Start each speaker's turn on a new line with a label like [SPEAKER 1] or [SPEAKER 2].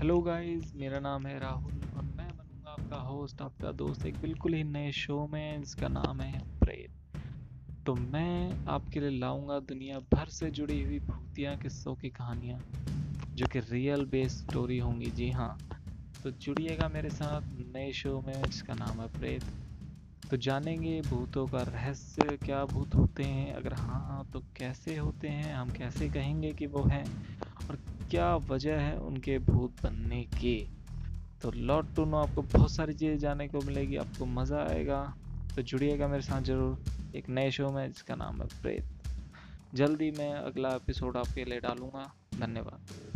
[SPEAKER 1] Hello guys मेरा नाम है राहुल और मैं बनूँगा आपका होस्ट आपका दोस्त एक बिल्कुल ही नए शो में, जिसका नाम है प्रेत तो मैं आपके लिए लाऊँगा दुनिया भर से जुड़ी हुई भूतिया किस्सों की कहानियाँ, जो कि रियल बेस्ड स्टोरी होंगी। जी हाँ तो जुड़िएगा मेरे साथ नए शो में, जिसका नाम है प्रेत तो जानेंगे भूतों का रहस्य, क्या भूत होते हैं, अगर हाँ तो कैसे होते हैं, हम कैसे कहेंगे कि वो हैं? क्या वजह है उनके भूत बनने की? तो लॉट टू नो आपको बहुत सारी चीज़ें जानने को मिलेगी, आपको मज़ा आएगा। तो जुड़िएगा मेरे साथ ज़रूर, एक नए शो में, जिसका नाम है प्रेत। जल्दी मैं अगला एपिसोड आपके लिए डालूँगा। धन्यवाद।